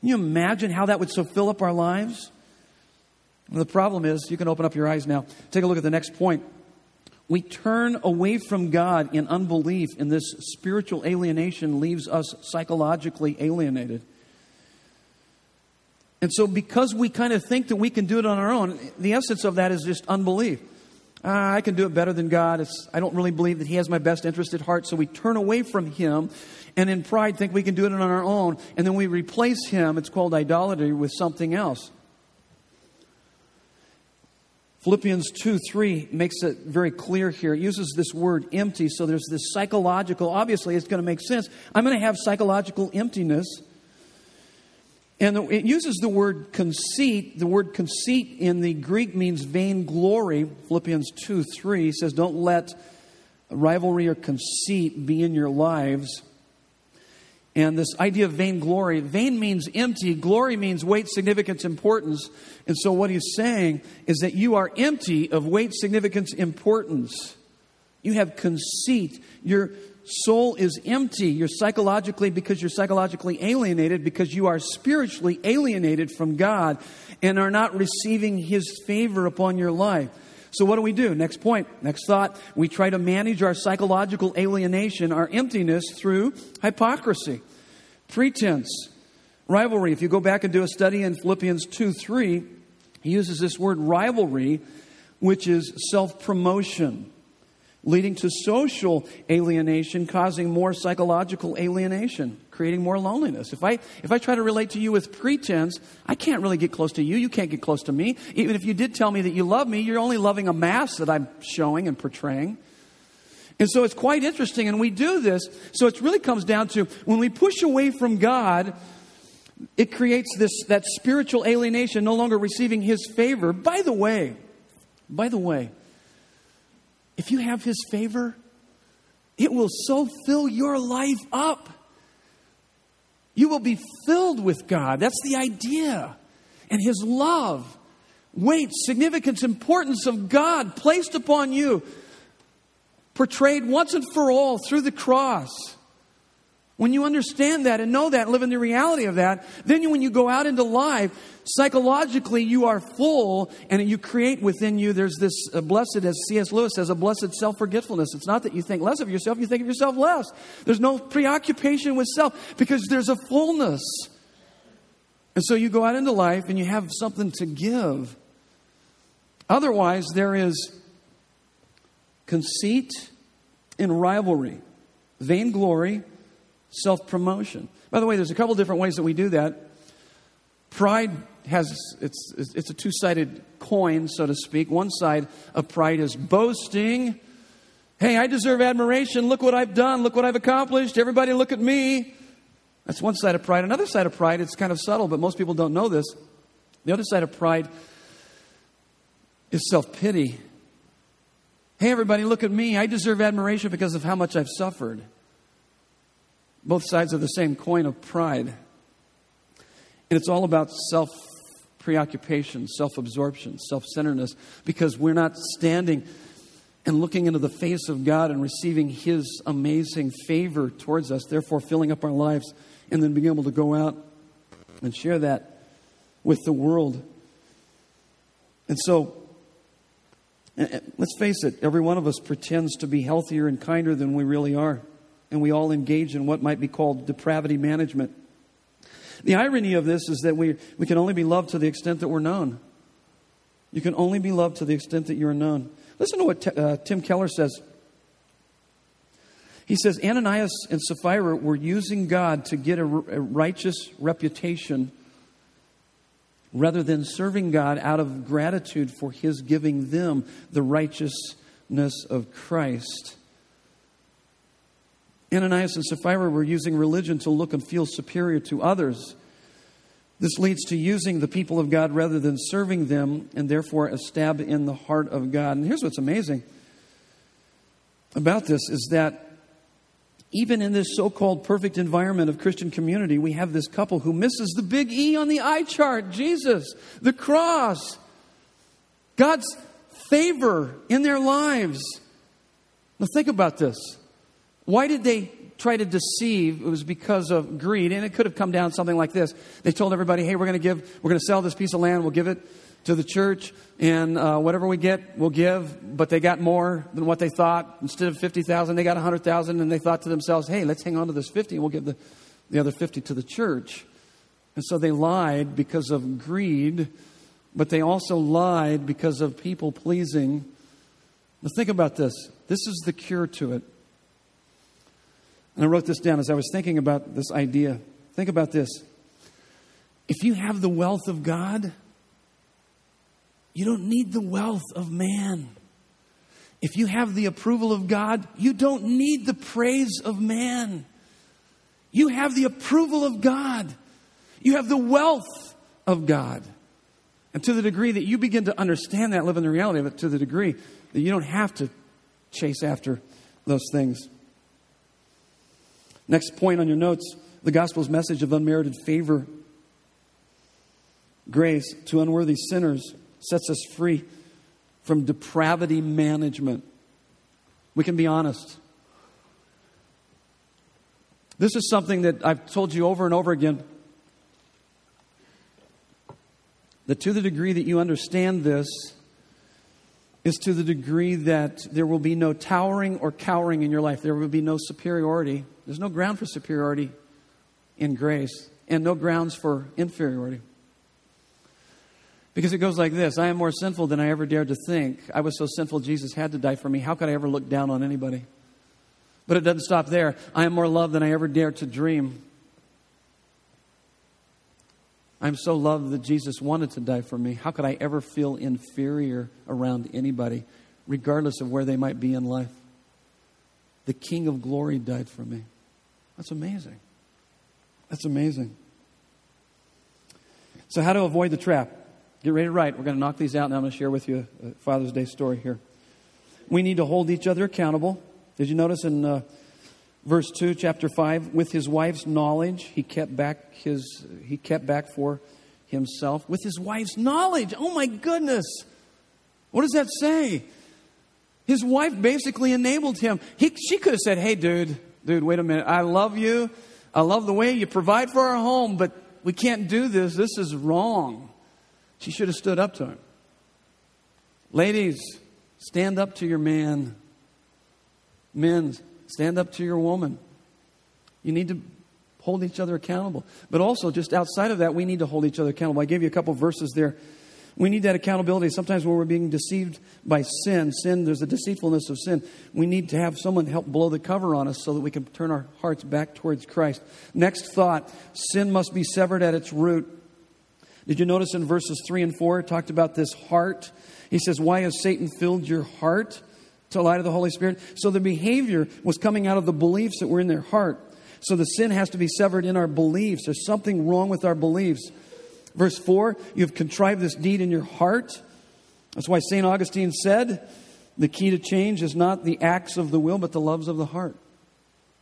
can you imagine how that would so fill up our lives? the problem is, you can open up your eyes now. Take a look at the next point. We turn away from God in unbelief, and this spiritual alienation leaves us psychologically alienated. And so, because we kind of think that we can do it on our own, the essence of that is just unbelief. Ah, I can do it better than God. It's, I don't really believe that He has my best interest at heart. So we turn away from Him and in pride think we can do it on our own, and then we replace Him, it's called idolatry, with something else. Philippians 2 3 makes it very clear here. It uses this word empty, so there's this psychological, obviously, it's going to make sense. I'm going to have psychological emptiness. And it uses the word conceit. The word conceit in the Greek means vainglory. Philippians 2 3 says, Don't let rivalry or conceit be in your lives. And this idea of vainglory, vain means empty, glory means weight, significance, importance. And so what he's saying is that you are empty of weight, significance, importance. You have conceit. Your soul is empty. You're psychologically, because you're psychologically alienated, because you are spiritually alienated from God and are not receiving his favor upon your life. So, what do we do? Next point, next thought. We try to manage our psychological alienation, our emptiness, through hypocrisy, pretense, rivalry. If you go back and do a study in Philippians 2 3, he uses this word rivalry, which is self promotion, leading to social alienation, causing more psychological alienation creating more loneliness. If I, if I try to relate to you with pretense, I can't really get close to you. You can't get close to me. Even if you did tell me that you love me, you're only loving a mask that I'm showing and portraying. And so it's quite interesting, and we do this. So it really comes down to when we push away from God, it creates this that spiritual alienation, no longer receiving His favor. By the way, by the way, if you have His favor, it will so fill your life up. You will be filled with God. That's the idea. And His love, weight, significance, importance of God placed upon you, portrayed once and for all through the cross. When you understand that and know that and live in the reality of that, then you, when you go out into life, psychologically you are full and you create within you, there's this uh, blessed, as C.S. Lewis says, a blessed self forgetfulness. It's not that you think less of yourself, you think of yourself less. There's no preoccupation with self because there's a fullness. And so you go out into life and you have something to give. Otherwise, there is conceit and rivalry, vainglory, self promotion. By the way, there's a couple different ways that we do that. Pride has, it's, it's a two sided coin, so to speak. One side of pride is boasting. Hey, I deserve admiration. Look what I've done. Look what I've accomplished. Everybody look at me. That's one side of pride. Another side of pride, it's kind of subtle, but most people don't know this. The other side of pride is self pity. Hey, everybody, look at me. I deserve admiration because of how much I've suffered both sides of the same coin of pride. And it's all about self preoccupation, self absorption, self centeredness, because we're not standing and looking into the face of God and receiving His amazing favor towards us, therefore filling up our lives, and then being able to go out and share that with the world. And so, let's face it, every one of us pretends to be healthier and kinder than we really are and we all engage in what might be called depravity management. The irony of this is that we, we can only be loved to the extent that we're known. You can only be loved to the extent that you're known. Listen to what t- uh, Tim Keller says. He says Ananias and Sapphira were using God to get a, r- a righteous reputation rather than serving God out of gratitude for his giving them the righteousness of Christ. Ananias and Sapphira were using religion to look and feel superior to others. This leads to using the people of God rather than serving them, and therefore a stab in the heart of God. And here's what's amazing about this is that even in this so called perfect environment of Christian community, we have this couple who misses the big E on the eye chart Jesus, the cross, God's favor in their lives. Now, think about this. Why did they try to deceive? It was because of greed, and it could have come down something like this. They told everybody, hey, we're going to give, we're going to sell this piece of land, we'll give it to the church, and uh, whatever we get, we'll give. But they got more than what they thought. Instead of 50,000, they got 100,000, and they thought to themselves, hey, let's hang on to this 50, and we'll give the, the other 50 to the church. And so they lied because of greed, but they also lied because of people pleasing. Now think about this. This is the cure to it. And I wrote this down as I was thinking about this idea. Think about this. If you have the wealth of God, you don't need the wealth of man. If you have the approval of God, you don't need the praise of man. You have the approval of God. You have the wealth of God. And to the degree that you begin to understand that, live in the reality of it, to the degree that you don't have to chase after those things. Next point on your notes the gospel's message of unmerited favor. Grace to unworthy sinners sets us free from depravity management. We can be honest. This is something that I've told you over and over again. That to the degree that you understand this, is to the degree that there will be no towering or cowering in your life. There will be no superiority. There's no ground for superiority in grace, and no grounds for inferiority. Because it goes like this I am more sinful than I ever dared to think. I was so sinful, Jesus had to die for me. How could I ever look down on anybody? But it doesn't stop there. I am more loved than I ever dared to dream. I'm so loved that Jesus wanted to die for me. How could I ever feel inferior around anybody, regardless of where they might be in life? The King of glory died for me. That's amazing. That's amazing. So, how to avoid the trap? Get ready to write. We're going to knock these out, and I'm going to share with you a Father's Day story here. We need to hold each other accountable. Did you notice in uh, verse 2, chapter 5, with his wife's knowledge, he kept back his he kept back for himself with his wife's knowledge. Oh my goodness. What does that say? His wife basically enabled him. He, she could have said, "Hey dude, dude, wait a minute. I love you. I love the way you provide for our home, but we can't do this. This is wrong." She should have stood up to him. Ladies, stand up to your man. Men, stand up to your woman. You need to hold each other accountable. But also, just outside of that, we need to hold each other accountable. I gave you a couple verses there. We need that accountability. Sometimes when we're being deceived by sin, sin, there's a deceitfulness of sin. We need to have someone help blow the cover on us so that we can turn our hearts back towards Christ. Next thought sin must be severed at its root. Did you notice in verses 3 and 4, it talked about this heart? He says, Why has Satan filled your heart? To lie to the Holy Spirit. So the behavior was coming out of the beliefs that were in their heart. So the sin has to be severed in our beliefs. There's something wrong with our beliefs. Verse 4 You've contrived this deed in your heart. That's why St. Augustine said, The key to change is not the acts of the will, but the loves of the heart.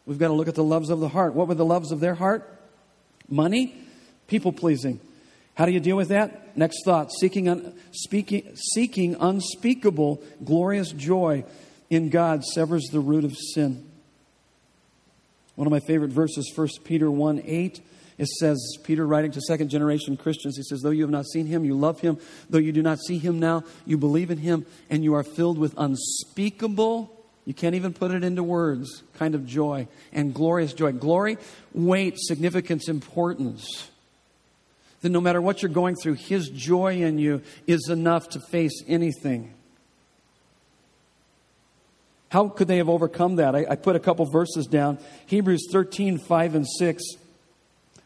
We've got to look at the loves of the heart. What were the loves of their heart? Money, people pleasing, how do you deal with that? Next thought seeking, un, speaking, seeking unspeakable, glorious joy in God severs the root of sin. One of my favorite verses, 1 Peter 1 8, it says, Peter writing to second generation Christians, he says, Though you have not seen him, you love him. Though you do not see him now, you believe in him, and you are filled with unspeakable, you can't even put it into words, kind of joy and glorious joy. Glory, weight, significance, importance then no matter what you're going through, His joy in you is enough to face anything. How could they have overcome that? I, I, put a couple verses down. Hebrews 13, 5 and 6.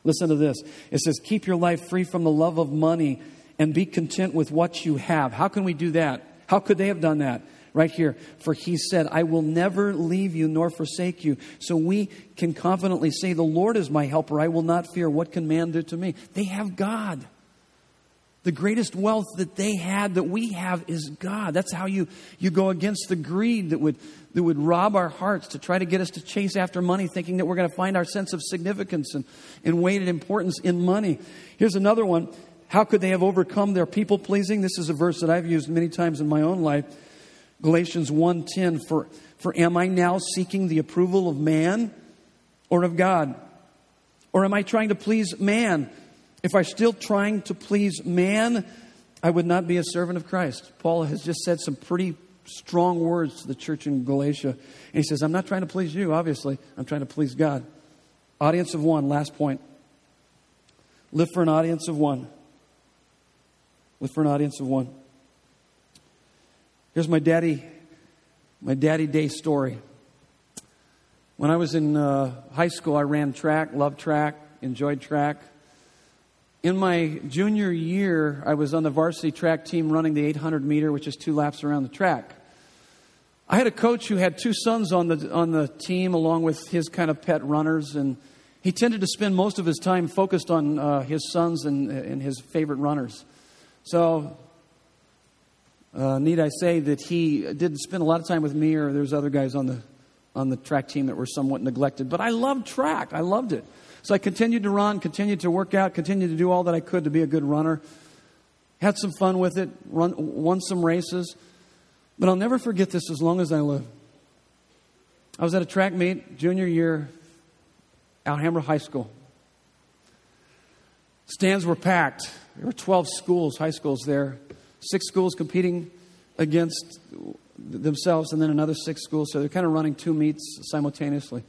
Listen to this. It says, Keep your life free from the love of money and be content with what you have. How can we do that? How could they have done that? Right here. For he said, I will never leave you nor forsake you. So we can confidently say, The Lord is my helper. I will not fear. What can man do to me? They have God. The greatest wealth that they had, that we have, is God. That's how you, you go against the greed that would, that would rob our hearts to try to get us to chase after money, thinking that we're going to find our sense of significance and, and weighted importance in money. Here's another one. How could they have overcome their people pleasing? This is a verse that I've used many times in my own life. Galatians 1:10 for for am I now seeking the approval of man or of God? Or am I trying to please man? If I'm still trying to please man, I would not be a servant of Christ. Paul has just said some pretty strong words to the church in Galatia. And he says, I'm not trying to please you, obviously. I'm trying to please God. Audience of one, last point. Live for an audience of one. Live for an audience of one. Here's my daddy, my daddy day story. When I was in uh, high school, I ran track, loved track, enjoyed track. In my junior year, I was on the varsity track team running the 800 meter, which is two laps around the track. I had a coach who had two sons on the, on the team, along with his kind of pet runners, and he tended to spend most of his time focused on uh, his sons and, and his favorite runners. So, uh, need I say that he didn't spend a lot of time with me, or there's other guys on the on the track team that were somewhat neglected. But I loved track. I loved it. So I continued to run, continued to work out, continued to do all that I could to be a good runner. Had some fun with it, run, won some races. But I'll never forget this as long as I live. I was at a track meet junior year, Alhambra High School. Stands were packed. There were 12 schools, high schools there. Six schools competing against themselves, and then another six schools. So they're kind of running two meets simultaneously.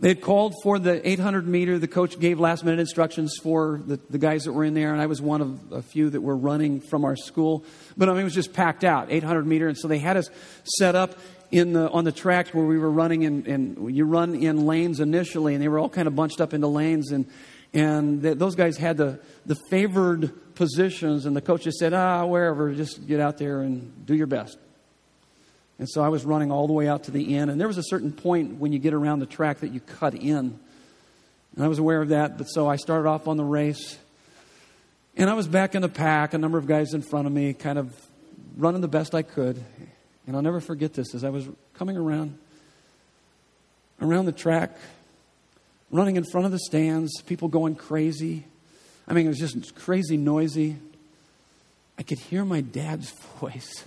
They had called for the 800 meter. The coach gave last minute instructions for the, the guys that were in there, and I was one of a few that were running from our school. But I mean, it was just packed out, 800 meter. And so they had us set up in the, on the track where we were running, and, and you run in lanes initially, and they were all kind of bunched up into lanes. And, and the, those guys had the, the favored positions, and the coaches said, ah, wherever, just get out there and do your best. And so I was running all the way out to the end. And there was a certain point when you get around the track that you cut in. And I was aware of that. But so I started off on the race. And I was back in the pack, a number of guys in front of me, kind of running the best I could. And I'll never forget this as I was coming around around the track, running in front of the stands, people going crazy. I mean, it was just crazy noisy. I could hear my dad's voice.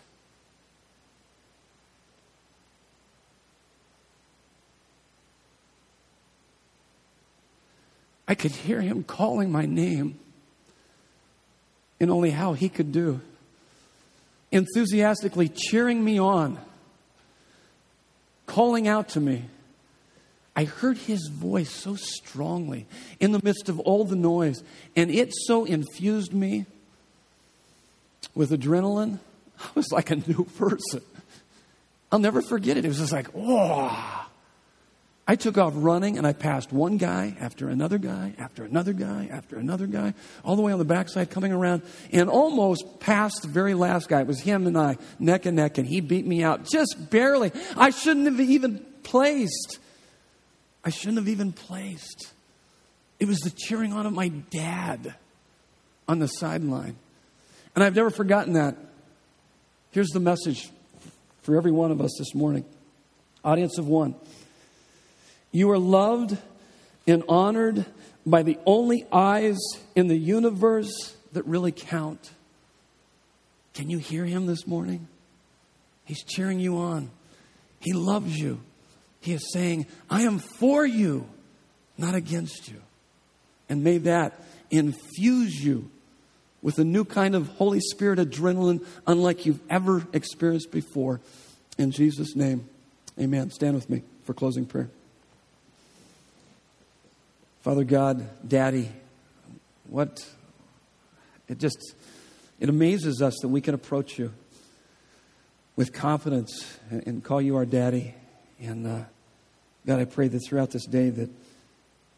I could hear him calling my name in only how he could do, enthusiastically cheering me on, calling out to me. I heard his voice so strongly in the midst of all the noise, and it so infused me with adrenaline. I was like a new person. I'll never forget it. It was just like, oh. I took off running and I passed one guy after another guy after another guy after another guy, all the way on the backside coming around and almost past the very last guy. It was him and I, neck and neck, and he beat me out just barely. I shouldn't have even placed. I shouldn't have even placed. It was the cheering on of my dad on the sideline. And I've never forgotten that. Here's the message for every one of us this morning. Audience of one. You are loved and honored by the only eyes in the universe that really count. Can you hear him this morning? He's cheering you on. He loves you. He is saying, I am for you, not against you. And may that infuse you with a new kind of Holy Spirit adrenaline unlike you've ever experienced before. In Jesus' name, amen. Stand with me for closing prayer. Father God, Daddy, what it just it amazes us that we can approach you with confidence and, call you our daddy. And uh, God, I pray that throughout this day that,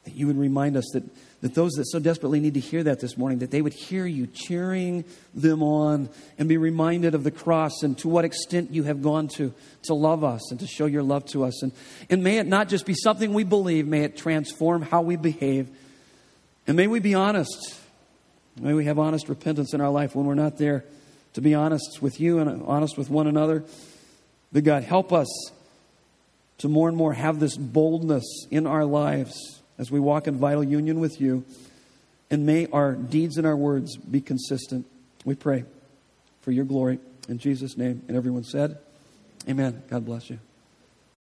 that you would remind us that that those that so desperately need to hear that this morning, that they would hear you cheering them on and be reminded of the cross and to what extent you have gone to to love us and to show your love to us. And, and may it not just be something we believe, may it transform how we behave. And may we be honest. May we have honest repentance in our life when we're not there to be honest with you and honest with one another. But God, help us to more and more have this boldness in our lives as we walk in vital union with you. And may our deeds and our words be consistent. We pray for your glory in Jesus' name. And everyone said, Amen. God bless you.